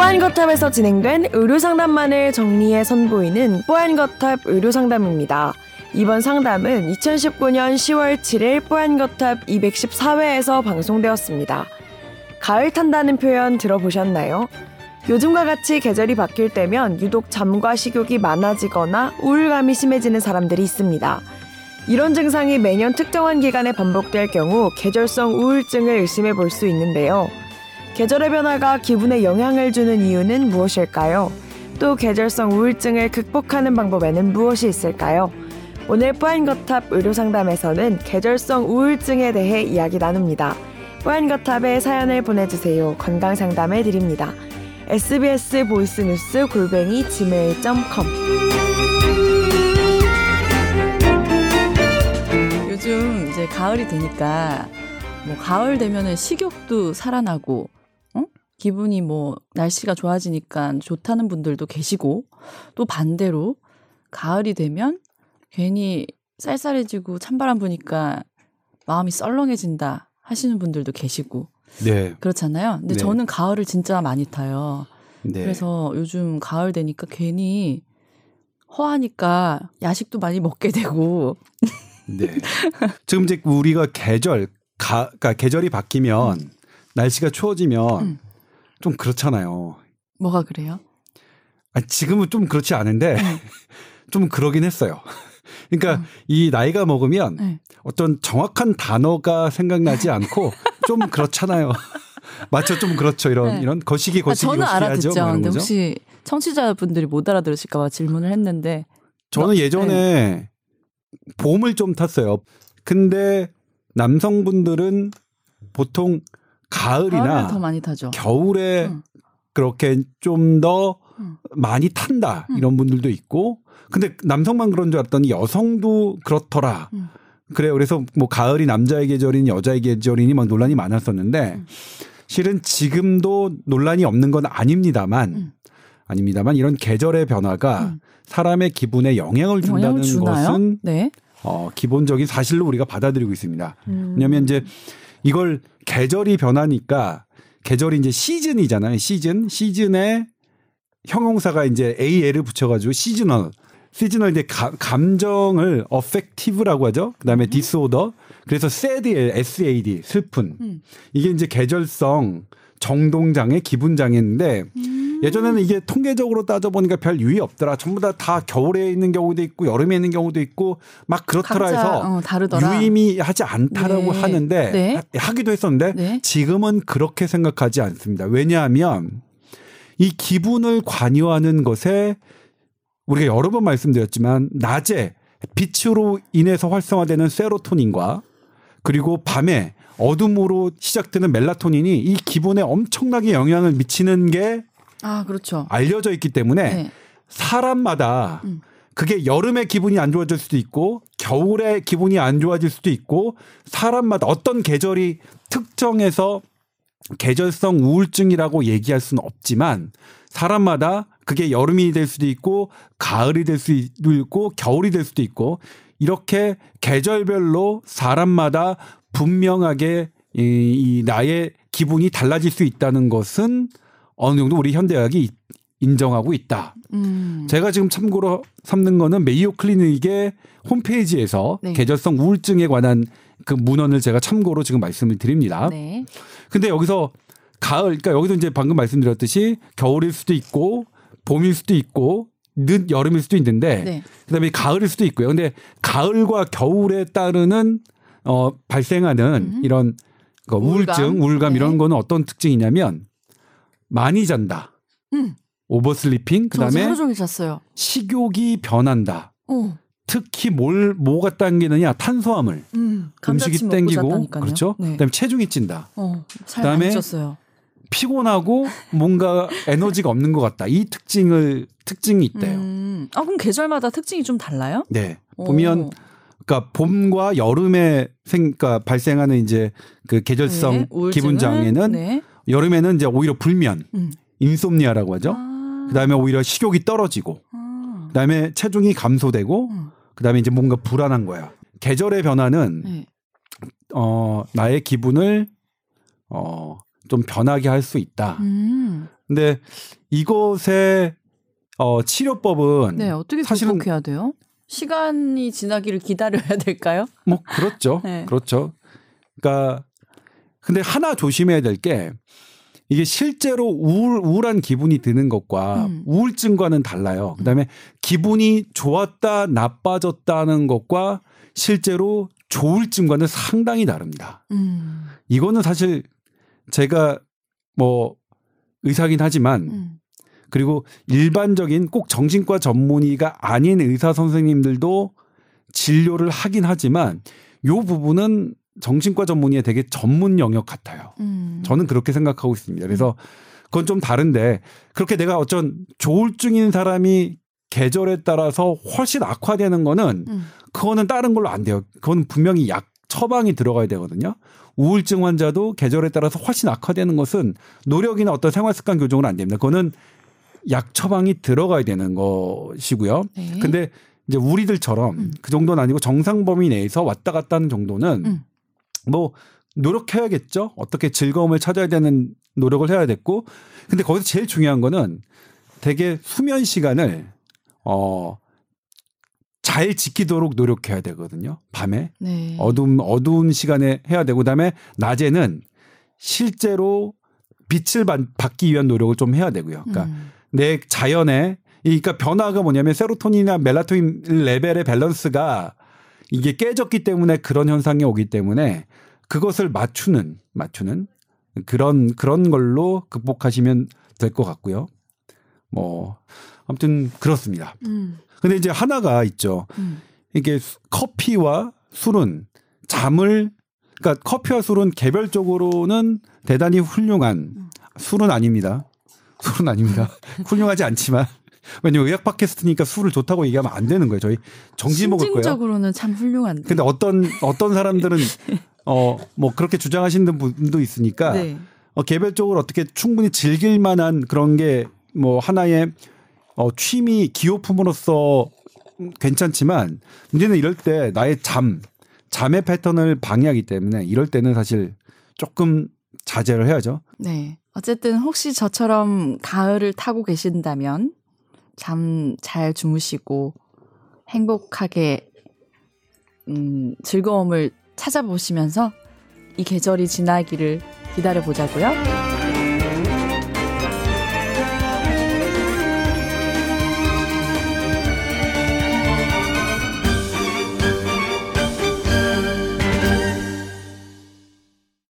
뽀얀거탑에서 진행된 의료상담만을 정리해 선보이는 뽀얀거탑 의료상담입니다. 이번 상담은 2019년 10월 7일 뽀얀거탑 214회에서 방송되었습니다. 가을 탄다는 표현 들어보셨나요? 요즘과 같이 계절이 바뀔 때면 유독 잠과 식욕이 많아지거나 우울감이 심해지는 사람들이 있습니다. 이런 증상이 매년 특정한 기간에 반복될 경우 계절성 우울증을 의심해 볼 수 있는데요. 계절의 변화가 기분에 영향을 주는 이유는 무엇일까요? 또 계절성 우울증을 극복하는 방법에는 무엇이 있을까요? 오늘 뿌안거탑 의료상담에서는 계절성 우울증에 대해 이야기 나눕니다. 뿌안거탑에 사연을 보내주세요. 건강상담을 드립니다. sbs 보이스뉴스 골뱅이 gmail.com 요즘 이제 가을이 되니까 뭐 가을 되면은 식욕도 살아나고 어? 기분이 뭐 날씨가 좋아지니까 좋다는 분들도 계시고 또 반대로 가을이 되면 괜히 쌀쌀해지고 찬바람 부니까 마음이 썰렁해진다 하시는 분들도 계시고 네. 그렇잖아요. 근데 네. 저는 가을을 진짜 많이 타요. 네. 그래서 요즘 가을 되니까 괜히 허하니까 야식도 많이 먹게 되고 네. 지금 이제 우리가 계절 가 그러니까 계절이 바뀌면 날씨가 추워지면 음. 좀 그렇잖아요. 뭐가 그래요? 아, 지금은 좀 그렇지 않은데 좀 그러긴 했어요. 그러니까 음. 이 나이가 먹으면 네. 어떤 정확한 단어가 생각나지 않고 좀 그렇잖아요. 맞죠? 좀 그렇죠. 이런 네. 이런 거시기 아, 거시기 저는 거시기 하죠. 알아듣죠. 뭐 이런 근데 거죠. 혹시 청취자분들이 못 알아들으실까 봐 질문을 했는데 저는 예전에 봄을 좀 탔어요. 근데 남성분들은 보통 가을이나 더 많이 타죠. 겨울에 음. 그렇게 좀더 음. 많이 탄다 음. 이런 분들도 있고 근데 남성만 그런 줄 알았더니 여성도 그렇더라. 음. 그래요. 그래서 뭐 가을이 남자의 계절이니 여자의 계절이니 막 논란이 많았었는데 음. 실은 지금도 논란이 없는 건 아닙니다만 음. 아닙니다만 이런 계절의 변화가 음. 사람의 기분에 영향을 준다는 영향을? 것은 네. 어, 기본적인 사실로 우리가 받아들이고 있습니다. 음. 왜냐하면 이제 이걸 계절이 변하니까 계절이 이제 시즌이잖아요. 시즌 시즌에 형용사가 이제 AL을 붙여가지고 seasonal seasonal 이제 가- 감정을 affective라고 하죠. 그다음에 disorder 그래서 SAD SAD 슬픈 음. 이게 이제 계절성 정동장애 기분 장애인데 음. 예전에는 이게 통계적으로 따져보니까 별 유의 없더라. 전부 다 다 겨울에 있는 경우도 있고 여름에 있는 경우도 있고 막 그렇더라 해서 어. 유의미하지 않다라고 네. 하는데 네. 하- 하기도 했었는데 네. 지금은 그렇게 생각하지 않습니다. 왜냐하면 이 기분을 관여하는 것에 우리가 여러 번 말씀드렸지만 낮에 빛으로 인해서 활성화되는 세로토닌과 그리고 밤에 어둠으로 시작되는 멜라토닌이 이 기분에 엄청나게 영향을 미치는 게 아 그렇죠. 알려져 있기 때문에 네. 사람마다 음. 그게 여름에 기분이 안 좋아질 수도 있고 겨울에 기분이 안 좋아질 수도 있고 사람마다 어떤 계절이 특정해서 계절성 우울증이라고 얘기할 수는 없지만 사람마다 그게 여름이 될 수도 있고 가을이 될 수도 있고 겨울이 될 수도 있고 이렇게 계절별로 사람마다 분명하게 이, 이 나의 기분이 달라질 수 있다는 것은 어느 정도 우리 현대의학이 인정하고 있다. 음. 제가 지금 참고로 삼는 거는 메이오 클리닉의 홈페이지에서 네. 계절성 우울증에 관한 그 문헌을 제가 참고로 지금 말씀을 드립니다. 네. 근데 여기서 가을, 그러니까 여기서 이제 방금 말씀드렸듯이 겨울일 수도 있고 봄일 수도 있고 늦 여름일 수도 있는데 네. 그다음에 가을일 수도 있고요. 근데 가을과 겨울에 따르는 어 발생하는 음. 이런 그 우울감. 우울증, 우울감 네. 이런 거는 어떤 특징이냐면 많이 잔다. 음. 오버슬리핑 그다음에 하루 종일 잤어요. 식욕이 변한다. 어. 특히 뭘 뭐가 당기느냐 탄수화물. 음. 먹고 땡기고 잤다니까요. 그렇죠. 네. 그다음에 체중이 찐다. 어. 살 그다음에. 피곤하고 뭔가 에너지가 없는 것 같다. 이 특징을 특징이 있대요. 음. 아 그럼 계절마다 특징이 좀 달라요? 네. 오. 보면 그러니까 봄과 여름에 생 그러니까 발생하는 이제 그 계절성 네? 기분 장애는 네. 여름에는 이제 오히려 불면, 음. 인솜니아라고 하죠. 아. 그다음에 오히려 식욕이 떨어지고 아. 그다음에 체중이 감소되고 음. 그다음에 이제 뭔가 불안한 거야. 계절의 변화는 네. 어 나의 기분을 어 좀 변하게 할 수 있다. 음. 근데 이것의 어, 치료법은 네, 어떻게 사실은- 극복해야 돼요? 시간이 지나기를 기다려야 될까요? 뭐 그렇죠. 네. 그렇죠. 그러니까 근데 하나 조심해야 될 게 이게 실제로 우울, 우울한 기분이 드는 것과 음. 우울증과는 달라요. 그 다음에 기분이 좋았다 나빠졌다는 것과 실제로 조울증과는 상당히 다릅니다. 음. 이거는 사실 제가 뭐 의사긴 하지만 음. 그리고 일반적인 꼭 정신과 전문의가 아닌 의사 선생님들도 진료를 하긴 하지만 요 부분은 정신과 전문의의 되게 전문 영역 같아요. 음. 저는 그렇게 생각하고 있습니다. 그래서 그건 좀 다른데 그렇게 내가 어쩐 조울증인 사람이 계절에 따라서 훨씬 악화되는 거는 음. 그거는 다른 걸로 안 돼요. 그건 분명히 약 처방이 들어가야 되거든요. 우울증 환자도 계절에 따라서 훨씬 악화되는 것은 노력이나 어떤 생활 습관 교정은 안 됩니다. 그거는 약 처방이 들어가야 되는 것이고요. 네. 근데 이제 우리들처럼 음. 그 정도는 아니고 정상 범위 내에서 왔다 갔다 하는 정도는 음. 뭐 노력해야겠죠. 어떻게 즐거움을 찾아야 되는 노력을 해야 됐고. 근데 거기서 제일 중요한 거는 되게 수면 시간을 어, 잘 지키도록 노력해야 되거든요. 밤에. 네. 어둠, 어두운 시간에 해야 되고, 그 다음에 낮에는 실제로 빛을 받- 받기 위한 노력을 좀 해야 되고요. 그러니까 음. 내 자연에 이 그러니까 변화가 뭐냐면 세로토닌이나 멜라토닌 레벨의 밸런스가 이게 깨졌기 때문에 그런 현상이 오기 때문에 그것을 맞추는 맞추는 그런 그런 걸로 극복하시면 될 것 같고요. 뭐 아무튼 그렇습니다. 음. 근데 이제 하나가 있죠. 음. 이게 수- 커피와 술은 잠을 그러니까 커피와 술은 개별적으로는 대단히 훌륭한 술은 아닙니다. 술은 아닙니다. 훌륭하지 않지만 왜냐면 의학 팟캐스트니까 술을 좋다고 얘기하면 안 되는 거예요. 저희 정지 먹을 거예요. 심증적으로는 참 훌륭한데. 근데 어떤 어떤 사람들은 어 뭐 그렇게 주장하시는 분도 있으니까 네. 어, 개별적으로 어떻게 충분히 즐길 만한 그런 게 뭐 하나의 어, 취미 기호품으로서 괜찮지만 문제는 이럴 때 나의 잠 잠의 패턴을 방해하기 때문에 이럴 때는 사실 조금 자제를 해야죠. 네. 어쨌든 혹시 저처럼 가을을 타고 계신다면 잠 잘 주무시고 행복하게 음, 즐거움을 찾아보시면서 이 계절이 지나기를 기다려 보자고요.